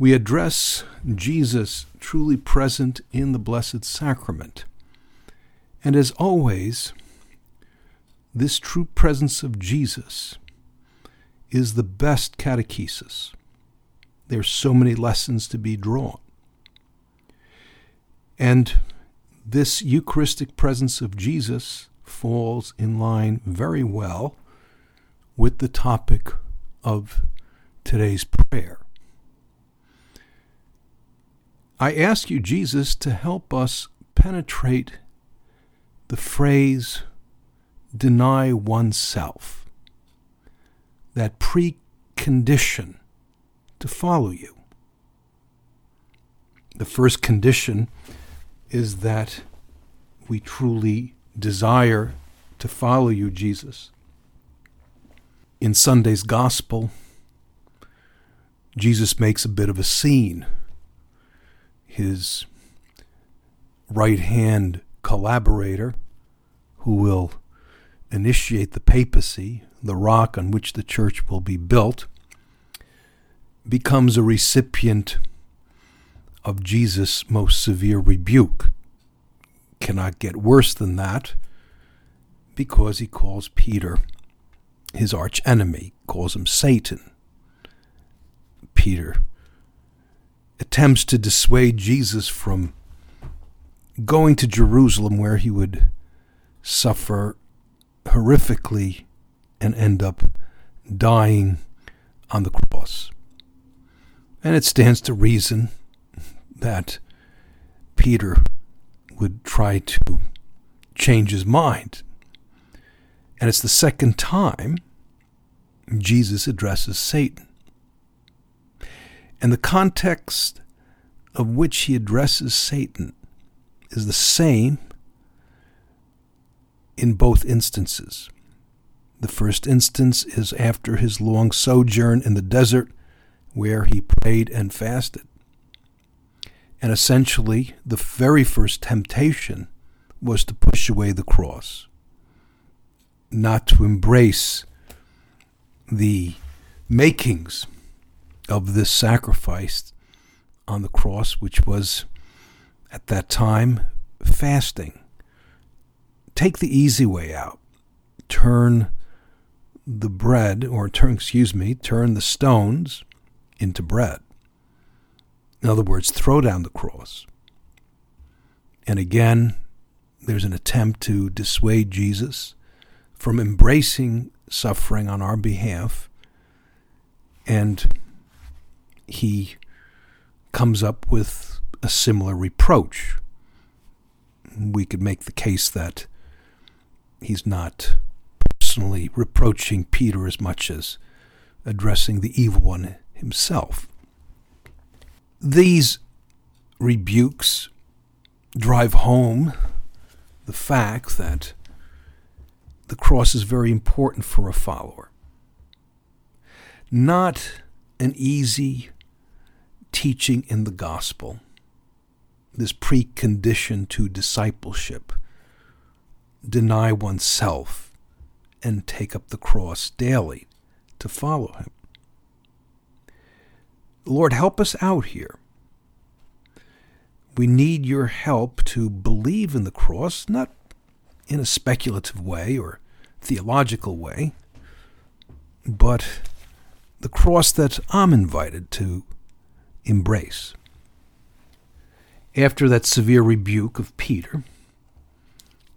we address Jesus truly present in the Blessed Sacrament. And as always, this true presence of Jesus is the best catechesis. There's so many lessons to be drawn. And this Eucharistic presence of Jesus falls in line very well with the topic of today's prayer. I ask you, Jesus, to help us penetrate the phrase deny oneself, that precondition to follow you. The first condition is that we truly desire to follow you, Jesus. In Sunday's Gospel, Jesus makes a bit of a scene his right hand collaborator who will initiate the papacy, the rock on which the church will be built, becomes a recipient of Jesus' most severe rebuke. Cannot get worse than that because he calls Peter his archenemy, calls him Satan. Peter attempts to dissuade Jesus from going to Jerusalem where he would suffer horrifically and end up dying on the cross. And it stands to reason that Peter would try to change his mind. And it's the second time Jesus addresses Satan. And the context of which he addresses Satan is the same in both instances. The first instance is after his long sojourn in the desert, where he prayed and fasted. And essentially, the very first temptation was to push away the cross, not to embrace the makings of this sacrifice on the cross, which was at that time fasting. Take the easy way out. Turn the bread, or turn, excuse me, turn the stones into bread. In other words, throw down the cross. And again, there's an attempt to dissuade Jesus from embracing suffering on our behalf and he comes up with a similar reproach. We could make the case that he's not personally reproaching Peter as much as addressing the evil one himself. These rebukes drive home the fact that the cross is very important for a follower. Not an easy teaching in the gospel, this precondition to discipleship, deny oneself and take up the cross daily to follow him. Lord, help us out here. We need your help to believe in the cross, not in a speculative way or theological way, but the cross that I'm invited to embrace. After that severe rebuke of Peter,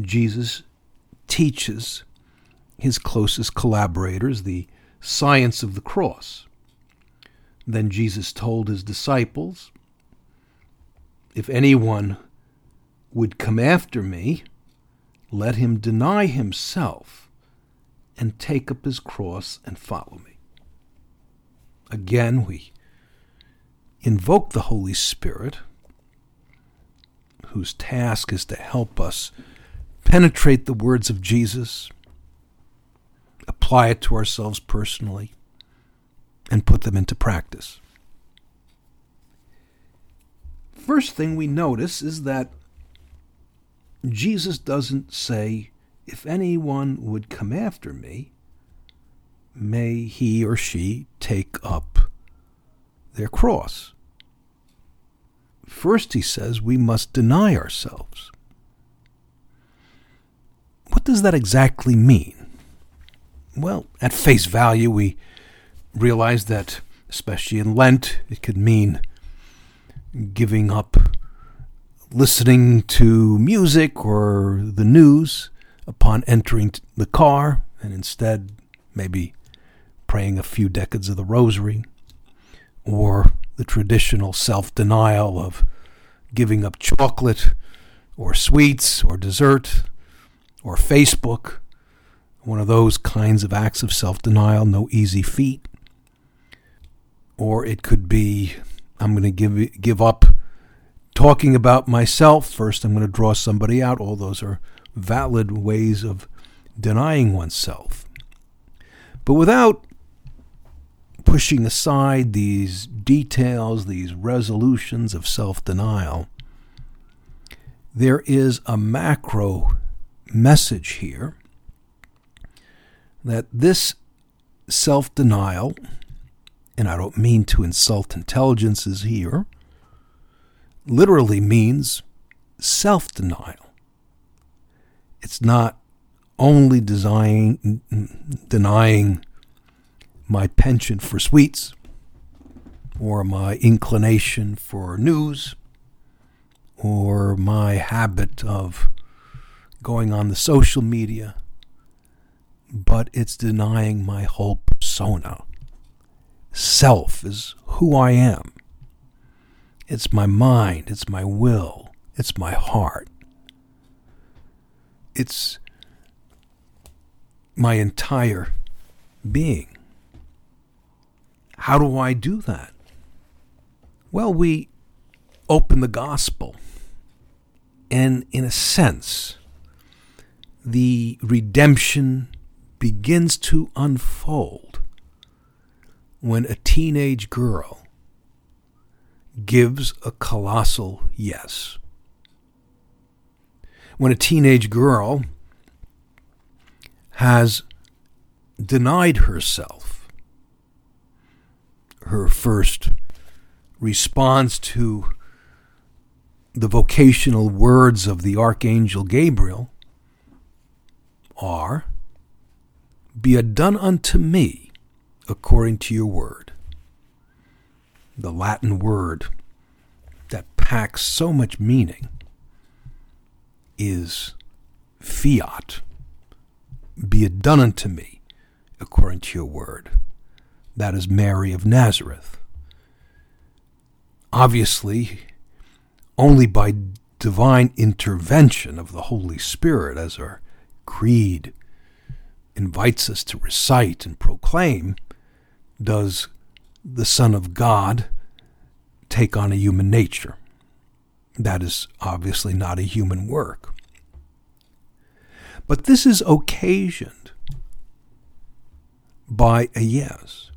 Jesus teaches his closest collaborators the science of the cross. Then Jesus told his disciples, If anyone would come after me, let him deny himself and take up his cross and follow me. Again, we invoke the Holy Spirit, whose task is to help us penetrate the words of Jesus, apply it to ourselves personally, and put them into practice. First thing we notice is that Jesus doesn't say, If anyone would come after me, may he or she take up their cross. First, he says we must deny ourselves. What does that exactly mean? Well, at face value, we realize that, especially in Lent, it could mean giving up listening to music or the news upon entering the car and instead maybe praying a few decades of the rosary or the traditional self denial of giving up chocolate or sweets or dessert or Facebook, one of those kinds of acts of self denial, no easy feat. Or it could be I'm going to give give up talking about myself. First, I'm going to draw somebody out. All those are valid ways of denying oneself. But without pushing aside these details, these resolutions of self denial, there is a macro message here that this self denial, and I don't mean to insult intelligences here, literally means self denial. It's not only design, denying my penchant for sweets or my inclination for news or my habit of going on the social media, but it's denying my whole persona. Self is who I am. It's my mind, it's my will, it's my heart. It's my entire being. How do I do that? Well, we open the gospel, and in a sense, the redemption begins to unfold when a teenage girl gives a colossal yes. When a teenage girl has denied herself her first response to the vocational words of the Archangel Gabriel are Be it done unto me according to your word. The Latin word that packs so much meaning is fiat. Be it done unto me according to your word. That is Mary of Nazareth. Obviously, only by divine intervention of the Holy Spirit, as our creed invites us to recite and proclaim, does the Son of God take on a human nature. That is obviously not a human work. But this is occasioned by a yes.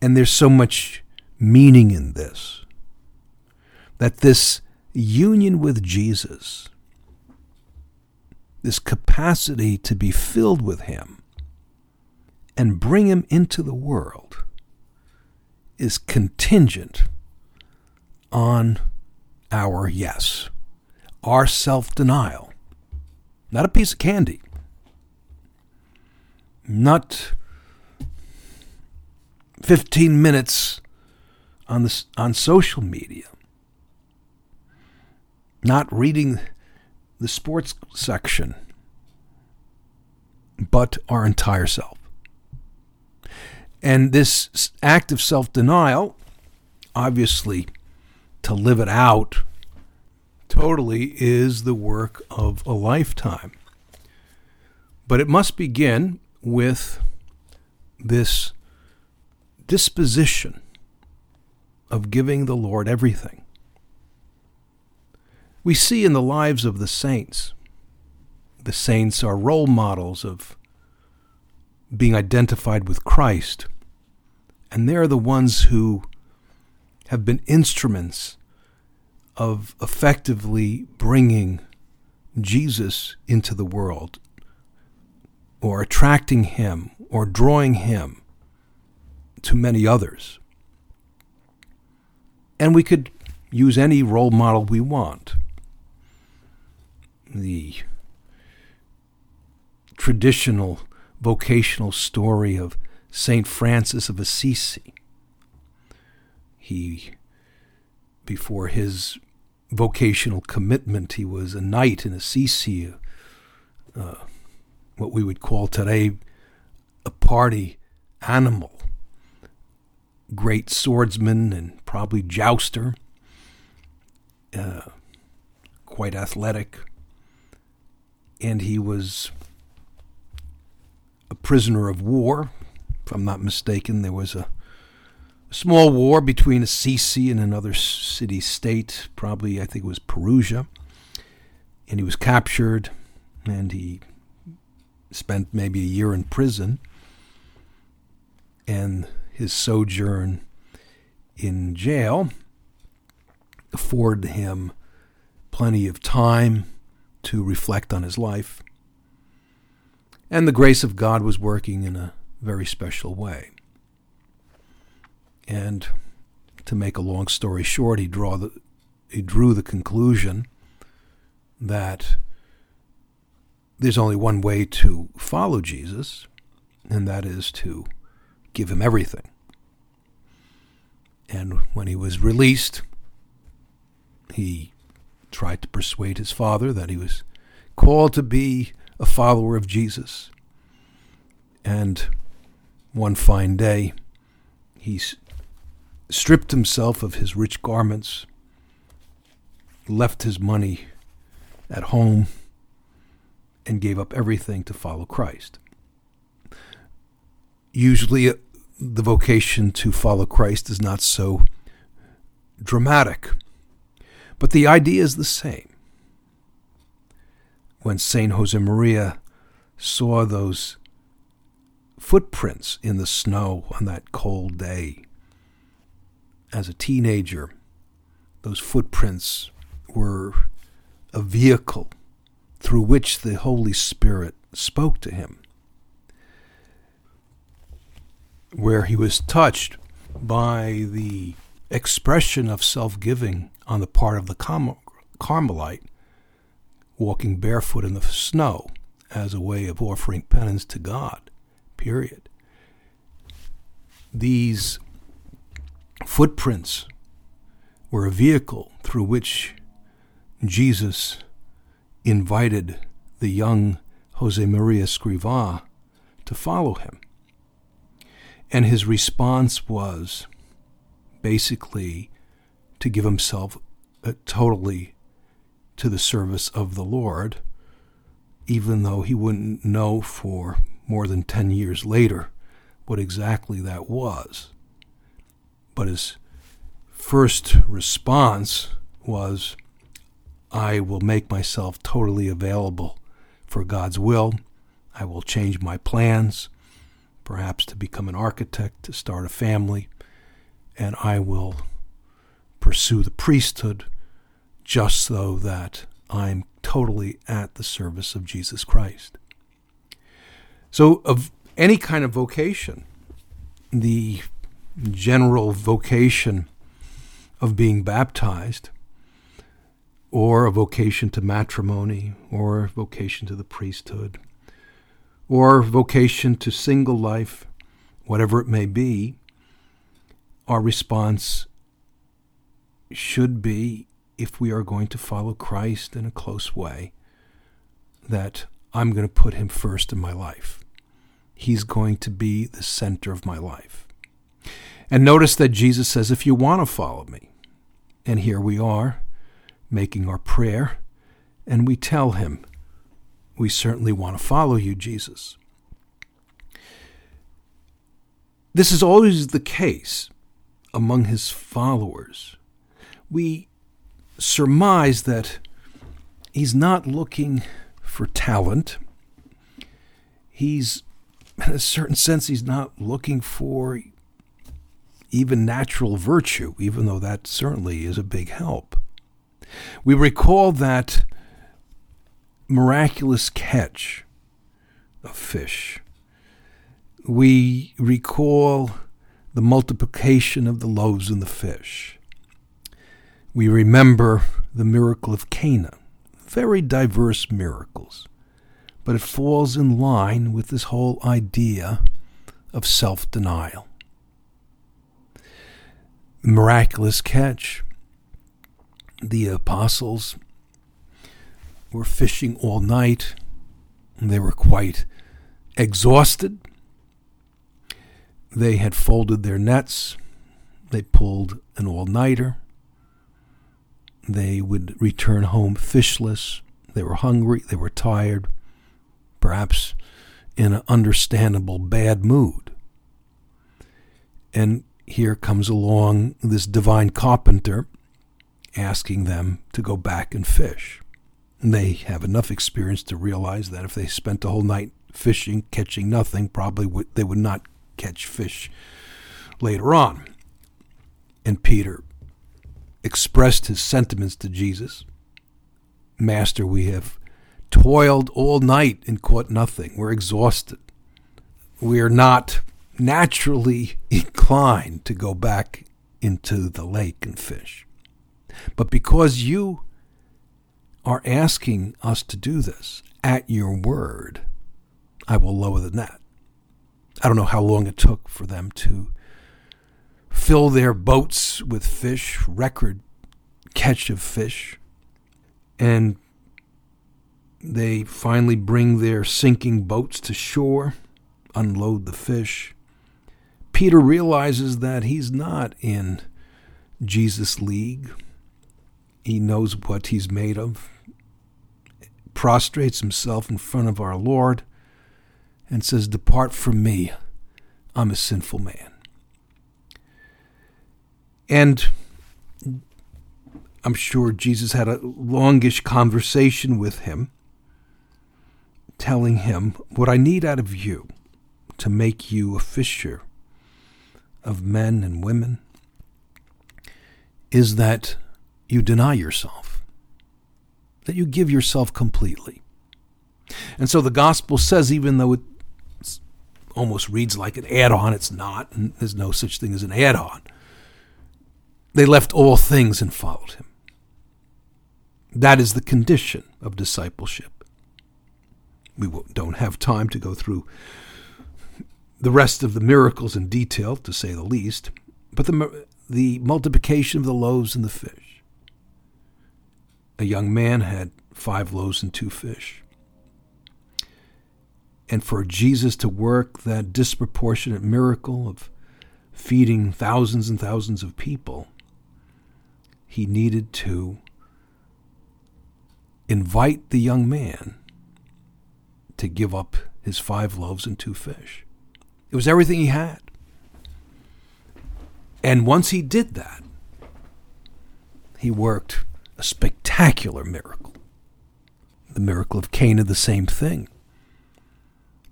And there's so much meaning in this that this union with Jesus this capacity to be filled with Him and bring Him into the world is contingent on our yes, our self denial. Not a piece of candy, not 15 minutes on, the, on social media, not reading the sports section, but our entire self. And this act of self denial, obviously, to live it out totally is the work of a lifetime. But it must begin with this disposition of giving the Lord everything. We see in the lives of the saints, the saints are role models of being identified with Christ, and they're the ones who have been instruments of effectively bringing Jesus into the world, or attracting him, or drawing him to many others. And we could use any role model we want. The traditional vocational story of St. Francis of Assisi. He, before his vocational commitment, he was a knight in Assisi, uh, what we would call today a party animal great swordsman and probably jouster, uh, quite athletic, and he was a prisoner of war. If I'm not mistaken, there was a, a small war between Assisi and another city state, probably, I think it was Perugia, and he was captured and he spent maybe a year in prison. And his sojourn in jail afforded him plenty of time to reflect on his life. And the grace of God was working in a very special way. And to make a long story short, he, draw the, he drew the conclusion that there's only one way to follow Jesus, and that is to give him everything. And when he was released, he tried to persuade his father that he was called to be a follower of Jesus. And one fine day, he stripped himself of his rich garments, left his money at home, and gave up everything to follow Christ. Usually, the vocation to follow Christ is not so dramatic, but the idea is the same. When St. Josemaria saw those footprints in the snow on that cold day, as a teenager, those footprints were a vehicle through which the Holy Spirit spoke to him. Where he was touched by the expression of self giving on the part of the Carmelite, walking barefoot in the snow as a way of offering penance to God, period. These footprints were a vehicle through which Jesus invited the young Jose Maria Escrivá to follow him. And his response was basically to give himself uh, totally to the service of the Lord, even though he wouldn't know for more than 10 years later what exactly that was. But his first response was, I will make myself totally available for God's will. I will change my plans perhaps to become an architect, to start a family, and I will pursue the priesthood just so that I'm totally at the service of Jesus Christ. So, of any kind of vocation, the general vocation of being baptized, or a vocation to matrimony, or a vocation to the priesthood, or vocation to single life, whatever it may be, our response should be, if we are going to follow Christ in a close way, that I'm going to put him first in my life. He's going to be the center of my life. And notice that Jesus says, if you want to follow me, and here we are making our prayer, and we tell him, we certainly want to follow you, Jesus. This is always the case among his followers, we surmise that he's not looking for talent. He's, in a certain sense, he's not looking for even natural virtue, even though that certainly is a big help. We recall that miraculous catch of fish. We recall the multiplication of the loaves and the fish. We remember the miracle of Cana, very diverse miracles, but it falls in line with this whole idea of self denial. Miraculous catch. The apostles were fishing all night. They were quite exhausted. They had folded their nets. They pulled an all nighter. They would return home fishless. They were hungry. They were tired, perhaps in an understandable bad mood. And here comes along this divine carpenter asking them to go back and fish. They have enough experience to realize that if they spent the whole night fishing, catching nothing, probably they would not catch fish later on. And Peter expressed his sentiments to Jesus Master, we have toiled all night and caught nothing. We're exhausted. We are not naturally inclined to go back into the lake and fish. But because you are asking us to do this at your word, I will lower the net. I don't know how long it took for them to fill their boats with fish, record catch of fish, and they finally bring their sinking boats to shore, unload the fish. Peter realizes that he's not in Jesus' league. He knows what he's made of, prostrates himself in front of our Lord, and says, Depart from me, I'm a sinful man. And I'm sure Jesus had a longish conversation with him, telling him, What I need out of you to make you a fisher of men and women is that you deny yourself, that you give yourself completely. And so the gospel says, even though it almost reads like an add on, it's not, and there's no such thing as an add on. They left all things and followed him. That is the condition of discipleship. We don't have time to go through the rest of the miracles in detail, to say the least, but the, the multiplication of the loaves and the fish. A young man had five loaves and two fish. And for Jesus to work that disproportionate miracle of feeding thousands and thousands of people, he needed to invite the young man to give up his five loaves and two fish. It was everything he had. And once he did that, he worked a spectacular miracle. The miracle of Cana, the same thing.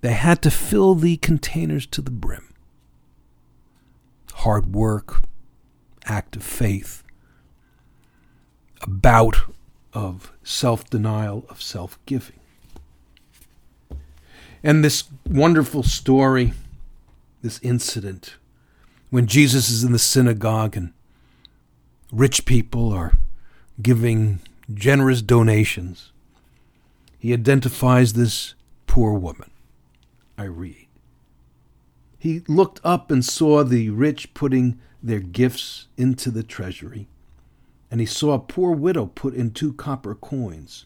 They had to fill the containers to the brim. Hard work, act of faith, a bout of self denial, of self giving. And this wonderful story this incident when Jesus is in the synagogue and rich people are giving generous donations. He identifies this poor woman. I read. He looked up and saw the rich putting their gifts into the treasury. And he saw a poor widow put in two copper coins.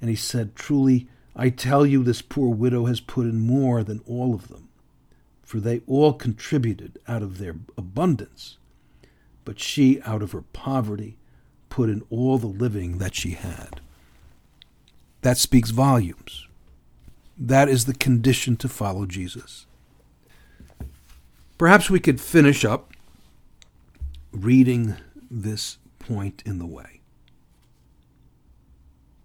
And he said, Truly, I tell you, this poor widow has put in more than all of them for they all contributed out of their abundance, but she, out of her poverty, put in all the living that she had. That speaks volumes. That is the condition to follow Jesus. Perhaps we could finish up reading this point in the way.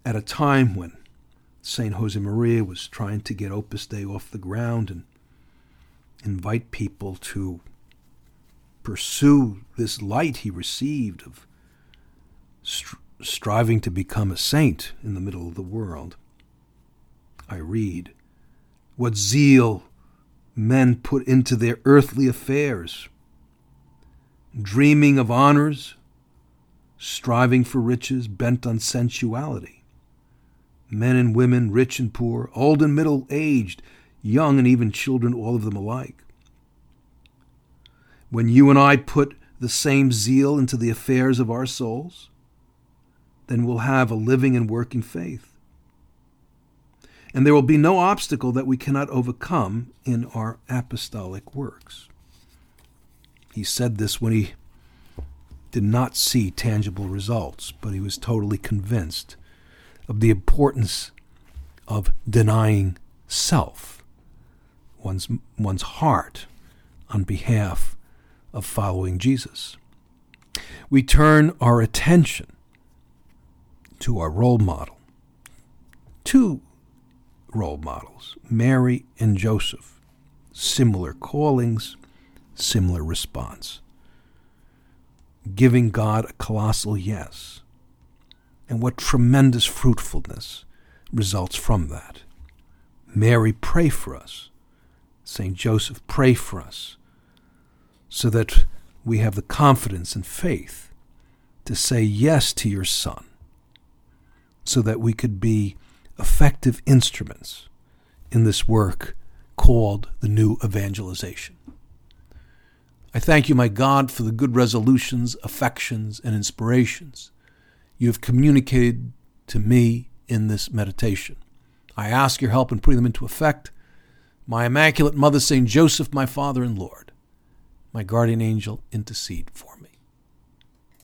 At a time when St. Josemaria was trying to get Opus Dei off the ground and invite people to pursue this light he received of str- striving to become a saint in the middle of the world. I read, What zeal men put into their earthly affairs, dreaming of honors, striving for riches, bent on sensuality. Men and women, rich and poor, old and middle aged, young and even children, all of them alike. When you and I put the same zeal into the affairs of our souls, then we'll have a living and working faith and there will be no obstacle that we cannot overcome in our apostolic works. He said this when he did not see tangible results, but he was totally convinced of the importance of denying self, one's, one's heart, on behalf of following Jesus. We turn our attention to our role model, Two role models Mary and Joseph. Similar callings, similar response. Giving God a colossal yes. And what tremendous fruitfulness results from that. Mary, pray for us. St. Joseph, pray for us so that we have the confidence and faith to say yes to your Son, so that we could be effective instruments in this work called the New Evangelization. I thank you, my God, for the good resolutions, affections, and inspirations you have communicated to me in this meditation. I ask your help in putting them into effect. My Immaculate Mother, St. Joseph, my Father and Lord, my guardian angel, intercede for me.